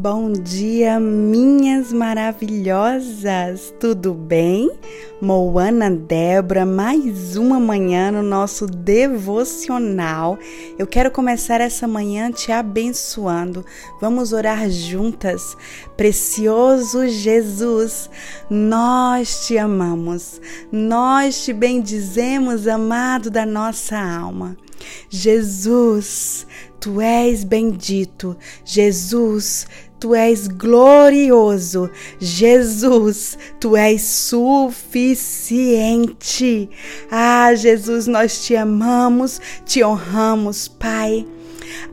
Bom dia, minhas maravilhosas! Tudo bem? Moana Débora, mais uma manhã no nosso devocional. Eu quero começar essa manhã te abençoando. Vamos orar juntas. Precioso Jesus, nós te amamos, nós te bendizemos, amado da nossa alma. Jesus, tu és bendito. Jesus, tu és glorioso. Jesus, tu és suficiente. Ah, Jesus, nós te amamos, te honramos, Pai.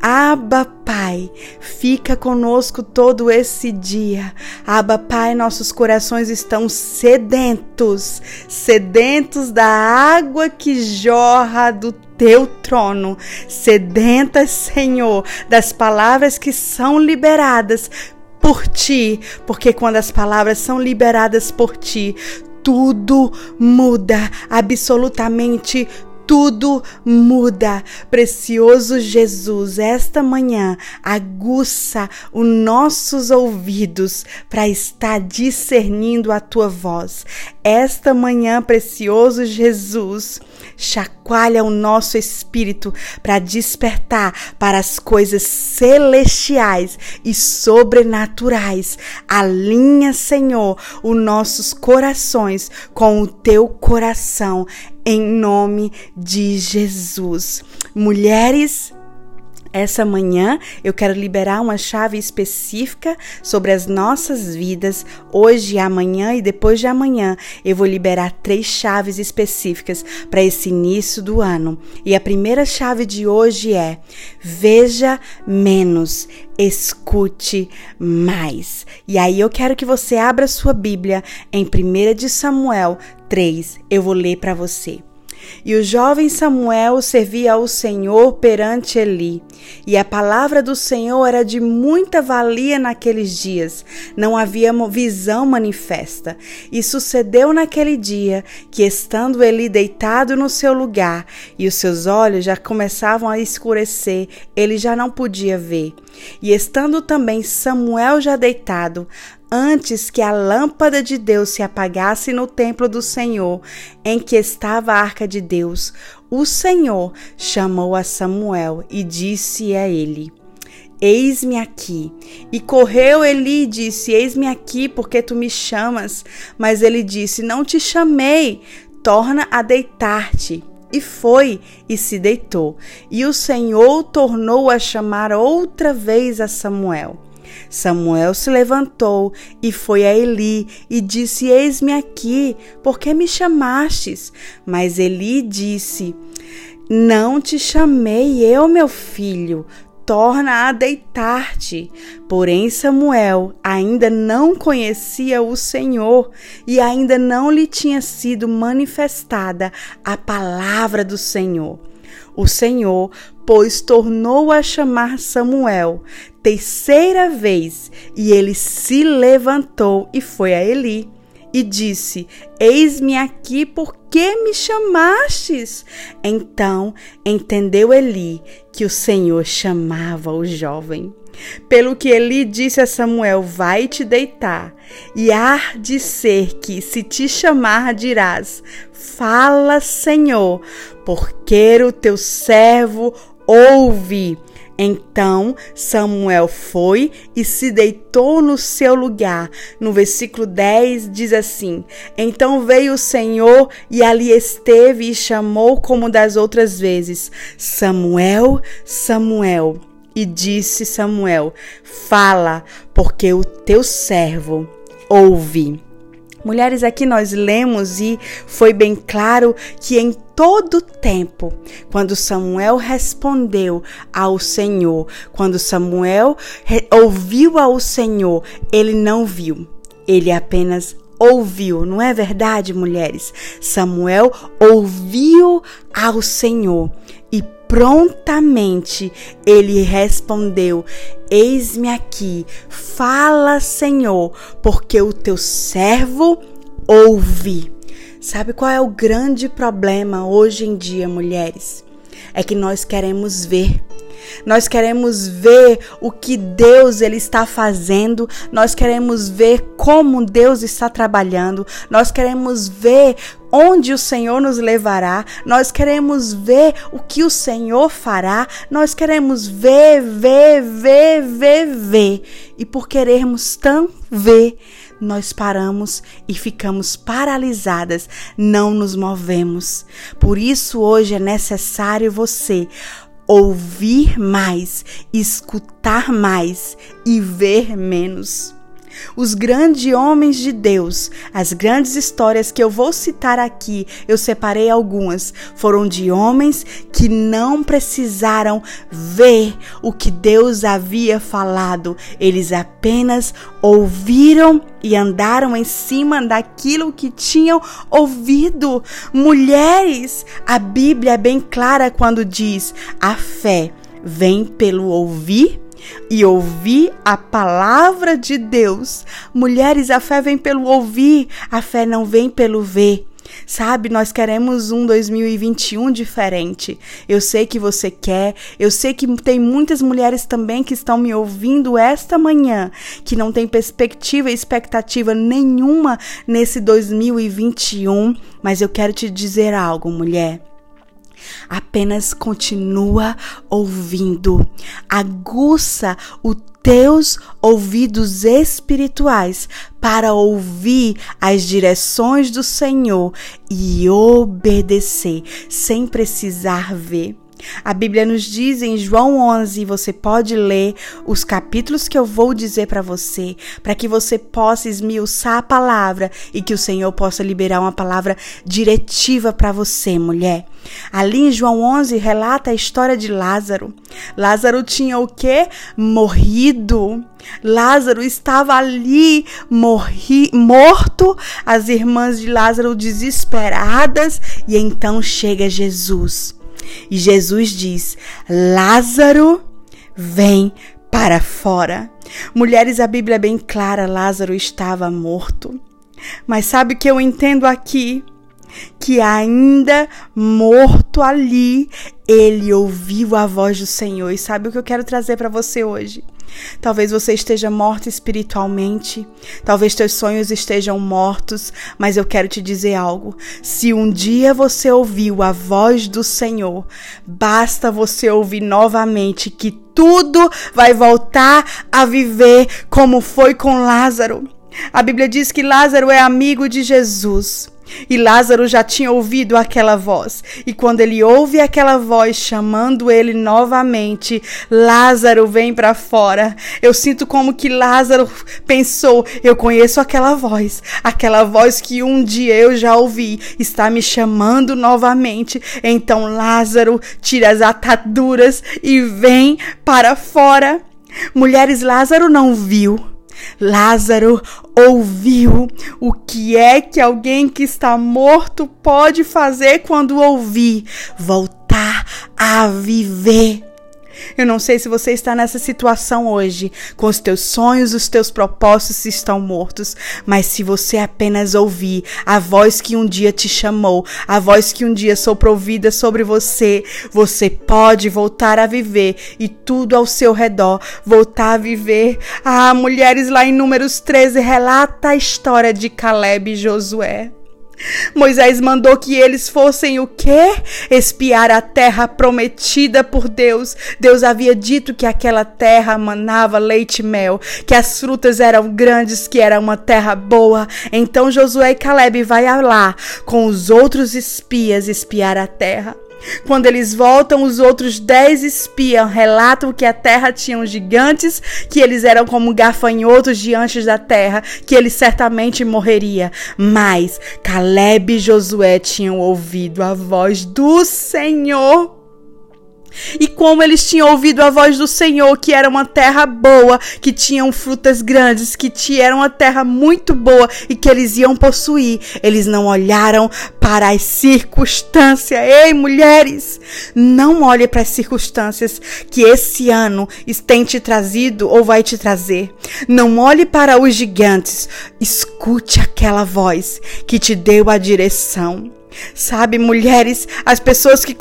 Abba, Pai, fica conosco todo esse dia. Abba, Pai, nossos corações estão sedentos, sedentos da água que jorra do teu trono, sedentas, Senhor, das palavras que são liberadas por ti, porque quando as palavras são liberadas por ti, tudo muda, absolutamente tudo muda. Precioso Jesus, esta manhã aguça os nossos ouvidos para estar discernindo a tua voz. Esta manhã, precioso Jesus, chacoalha o nosso espírito para despertar para as coisas celestiais e sobrenaturais. Alinha, Senhor, os nossos corações com o teu coração em nome de Jesus. Mulheres, essa manhã eu quero liberar uma chave específica sobre as nossas vidas. Hoje, amanhã e depois de amanhã, eu vou liberar três chaves específicas para esse início do ano. E a primeira chave de hoje é: veja menos, escute mais. E aí eu quero que você abra sua Bíblia em 1 de Samuel 3. Eu vou ler para você. E o jovem Samuel servia ao Senhor perante Eli, e a palavra do Senhor era de muita valia naqueles dias, não havia visão manifesta. E sucedeu naquele dia que, estando Eli deitado no seu lugar, e os seus olhos já começavam a escurecer, ele já não podia ver. E estando também Samuel já deitado, antes que a lâmpada de Deus se apagasse no templo do Senhor, em que estava a arca de Deus, o Senhor chamou a Samuel e disse a ele: Eis-me aqui. E correu Eli e disse: Eis-me aqui, porque tu me chamas. Mas ele disse: Não te chamei, torna a deitar-te. E foi e se deitou. E o Senhor tornou a chamar outra vez a Samuel. Samuel se levantou e foi a Eli e disse: Eis-me aqui, por que me chamastes? Mas Eli disse: Não te chamei eu, meu filho, torna a deitar-te. Porém, Samuel ainda não conhecia o Senhor e ainda não lhe tinha sido manifestada a palavra do Senhor. O Senhor, pois, tornou a chamar Samuel terceira vez, e ele se levantou e foi a Eli e disse: Eis-me aqui, por que me chamastes? Então entendeu Eli que o Senhor chamava o jovem. Pelo que Eli disse a Samuel: Vai te deitar, e há de ser que, se te chamar, dirás: Fala, Senhor, porque o teu servo ouve. Então Samuel foi e se deitou no seu lugar. No versículo 10 diz assim: Então veio o Senhor e ali esteve e chamou como das outras vezes: Samuel, Samuel. E disse Samuel: Fala, porque o teu servo ouve. Mulheres, aqui nós lemos e foi bem claro que em todo tempo, quando Samuel respondeu ao Senhor, quando Samuel ouviu ao Senhor, ele não viu, ele apenas ouviu, não é verdade, mulheres? Samuel ouviu ao Senhor prontamente ele respondeu: Eis-me aqui, fala, Senhor, porque o teu servo ouve. Sabe qual é o grande problema hoje em dia, mulheres? é que nós queremos ver. Nós queremos ver o que Deus ele está fazendo, nós queremos ver como Deus está trabalhando, nós queremos ver onde o Senhor nos levará, nós queremos ver o que o Senhor fará, nós queremos ver, ver, ver, ver, ver. E por querermos tão ver, nós paramos e ficamos paralisadas, não nos movemos. Por isso, hoje é necessário você ouvir mais, escutar mais e ver menos. Os grandes homens de Deus, as grandes histórias que eu vou citar aqui, eu separei algumas, foram de homens que não precisaram ver o que Deus havia falado, eles apenas ouviram e andaram em cima daquilo que tinham ouvido. Mulheres, a Bíblia é bem clara quando diz: a fé vem pelo ouvir e ouvir a palavra de Deus. Mulheres, a fé vem pelo ouvir, a fé não vem pelo ver. Sabe, nós queremos um 2021 diferente. Eu sei que você quer, eu sei que tem muitas mulheres também que estão me ouvindo esta manhã, que não tem perspectiva e expectativa nenhuma nesse 2021, mas eu quero te dizer algo, mulher. Apenas continua ouvindo. Aguça o teus ouvidos espirituais para ouvir as direções do Senhor e obedecer sem precisar ver. A Bíblia nos diz em João 11, você pode ler os capítulos que eu vou dizer para você, para que você possa esmiuçar a palavra e que o Senhor possa liberar uma palavra diretiva para você, mulher. Ali em João 11 relata a história de Lázaro. Lázaro tinha o que? Morrido. Lázaro estava ali morri, morto, as irmãs de Lázaro desesperadas, e então chega Jesus. E Jesus diz: Lázaro, vem para fora. Mulheres, a Bíblia é bem clara: Lázaro estava morto. Mas sabe o que eu entendo aqui? Que ainda morto ali, ele ouviu a voz do Senhor. E sabe o que eu quero trazer para você hoje? Talvez você esteja morto espiritualmente, talvez teus sonhos estejam mortos, mas eu quero te dizer algo. Se um dia você ouviu a voz do Senhor, basta você ouvir novamente que tudo vai voltar a viver como foi com Lázaro. A Bíblia diz que Lázaro é amigo de Jesus. E Lázaro já tinha ouvido aquela voz. E quando ele ouve aquela voz chamando ele novamente, Lázaro vem para fora. Eu sinto como que Lázaro pensou: eu conheço aquela voz, aquela voz que um dia eu já ouvi, está me chamando novamente. Então Lázaro tira as ataduras e vem para fora. Mulheres, Lázaro não viu. Lázaro ouviu o que é que alguém que está morto pode fazer quando ouvir voltar a viver. Eu não sei se você está nessa situação hoje, com os teus sonhos, os teus propósitos estão mortos, mas se você apenas ouvir a voz que um dia te chamou, a voz que um dia soprou vida sobre você, você pode voltar a viver e tudo ao seu redor voltar a viver. Ah, mulheres lá em Números 13 relata a história de Caleb e Josué. Moisés mandou que eles fossem o quê? Espiar a terra prometida por Deus. Deus havia dito que aquela terra manava leite e mel, que as frutas eram grandes, que era uma terra boa. Então Josué e Caleb vai lá com os outros espias espiar a terra. Quando eles voltam, os outros dez espiam relatam que a terra tinha gigantes, que eles eram como gafanhotos diante da terra, que ele certamente morreria. Mas Caleb e Josué tinham ouvido a voz do Senhor e como eles tinham ouvido a voz do Senhor, que era uma terra boa, que tinham frutas grandes, que era uma terra muito boa e que eles iam possuir, eles não olharam para as circunstâncias. Ei, mulheres, não olhe para as circunstâncias que esse ano tem te trazido ou vai te trazer. Não olhe para os gigantes. Escute aquela voz que te deu a direção. Sabe, mulheres, as pessoas que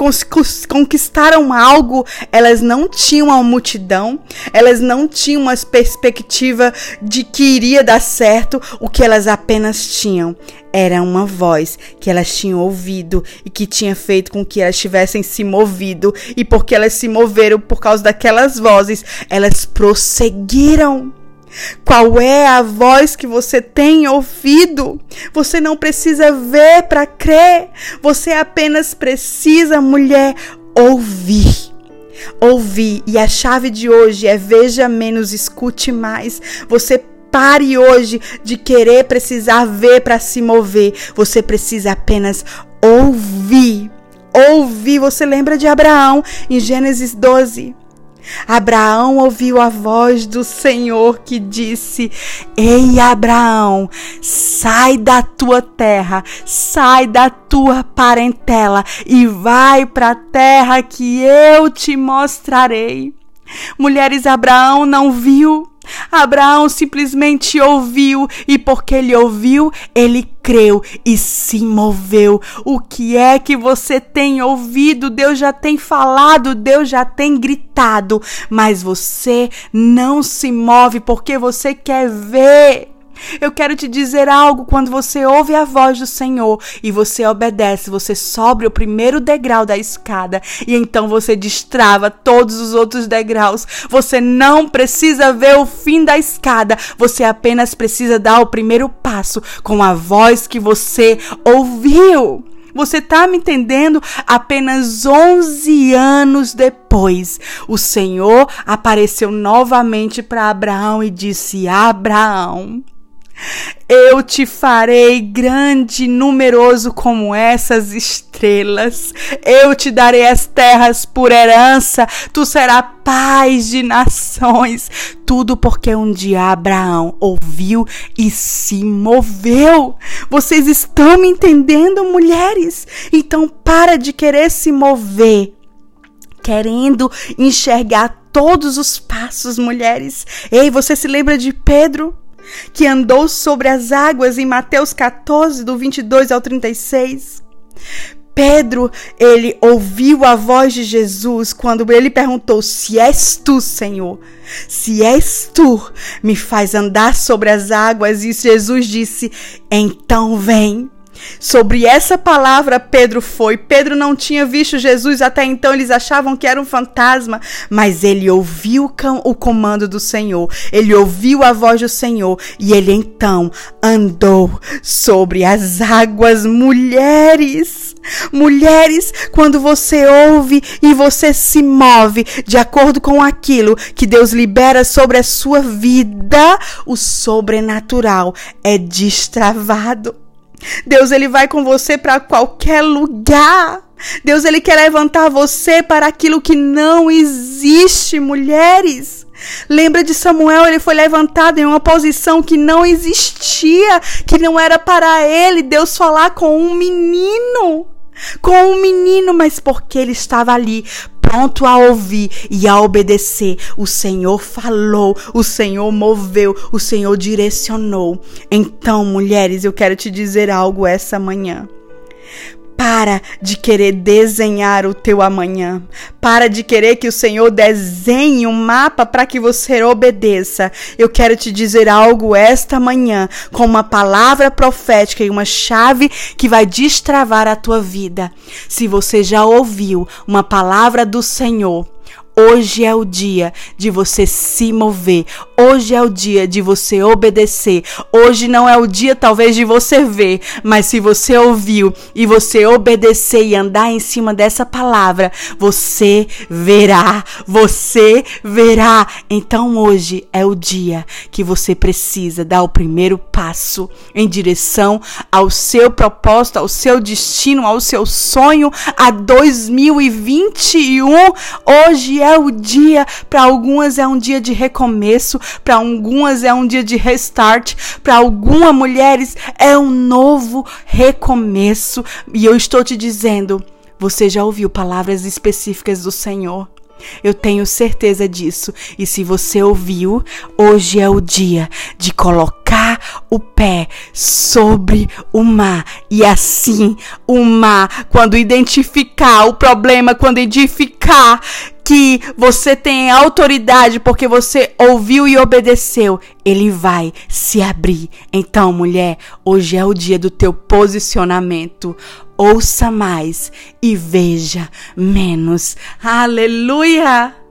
conquistaram algo, elas não tinham uma multidão, elas não tinham uma perspectiva de que iria dar certo, o que elas apenas tinham era uma voz que elas tinham ouvido e que tinha feito com que elas tivessem se movido, e porque elas se moveram por causa daquelas vozes, elas prosseguiram. Qual é a voz que você tem ouvido? Você não precisa ver para crer. Você apenas precisa, mulher, ouvir. Ouvir. E a chave de hoje é veja menos, escute mais. Você pare hoje de querer precisar ver para se mover. Você precisa apenas ouvir. Ouvir. Você lembra de Abraão em Gênesis 12? Abraão ouviu a voz do Senhor que disse: Ei, Abraão, sai da tua terra, sai da tua parentela e vai para a terra que eu te mostrarei. Mulheres, Abraão não viu, Abraão simplesmente ouviu e porque ele ouviu, ele creu e se moveu. O que é que você tem ouvido? Deus já tem falado, Deus já tem gritado, mas você não se move porque você quer ver. Eu quero te dizer algo: quando você ouve a voz do Senhor e você obedece, você sobe o primeiro degrau da escada e então você destrava todos os outros degraus. Você não precisa ver o fim da escada, você apenas precisa dar o primeiro passo com a voz que você ouviu. Você tá me entendendo? Apenas 11 anos depois, o Senhor apareceu novamente para Abraão e disse: Abraão, eu te farei grande e numeroso como essas estrelas. Eu te darei as terras por herança. Tu serás paz de nações. Tudo porque um dia Abraão ouviu e se moveu. Vocês estão me entendendo, mulheres? Então para de querer se mover querendo enxergar todos os passos, mulheres. Ei, você se lembra de Pedro? Que andou sobre as águas em Mateus 14, do 22 ao 36. Pedro, ele ouviu a voz de Jesus quando ele perguntou: Se és tu, Senhor, se és tu, me faz andar sobre as águas. E Jesus disse: Então vem. Sobre essa palavra Pedro foi. Pedro não tinha visto Jesus até então, eles achavam que era um fantasma, mas ele ouviu o comando do Senhor, ele ouviu a voz do Senhor e ele então andou sobre as águas. Mulheres, mulheres, quando você ouve e você se move de acordo com aquilo que Deus libera sobre a sua vida, o sobrenatural é destravado. Deus ele vai com você para qualquer lugar. Deus ele quer levantar você para aquilo que não existe, mulheres. Lembra de Samuel, ele foi levantado em uma posição que não existia, que não era para ele Deus falar com um menino com um menino, mas porque ele estava ali pronto a ouvir e a obedecer. O Senhor falou, o Senhor moveu, o Senhor direcionou. Então, mulheres, eu quero te dizer algo essa manhã. Para de querer desenhar o teu amanhã. Para de querer que o Senhor desenhe um mapa para que você obedeça. Eu quero te dizer algo esta manhã, com uma palavra profética e uma chave que vai destravar a tua vida. Se você já ouviu uma palavra do Senhor, Hoje é o dia de você se mover. Hoje é o dia de você obedecer. Hoje não é o dia, talvez, de você ver, mas se você ouviu e você obedecer e andar em cima dessa palavra, você verá. Você verá. Então, hoje é o dia que você precisa dar o primeiro passo em direção ao seu propósito, ao seu destino, ao seu sonho a 2021. Hoje é o dia, para algumas é um dia de recomeço, para algumas é um dia de restart, para algumas mulheres é um novo recomeço. E eu estou te dizendo, você já ouviu palavras específicas do Senhor? Eu tenho certeza disso. E se você ouviu, hoje é o dia de colocar o pé sobre o mar. E assim, o mar, quando identificar o problema, quando edificar que você tem autoridade porque você ouviu e obedeceu, ele vai se abrir. Então, mulher, hoje é o dia do teu posicionamento. Ouça mais e veja menos. Aleluia!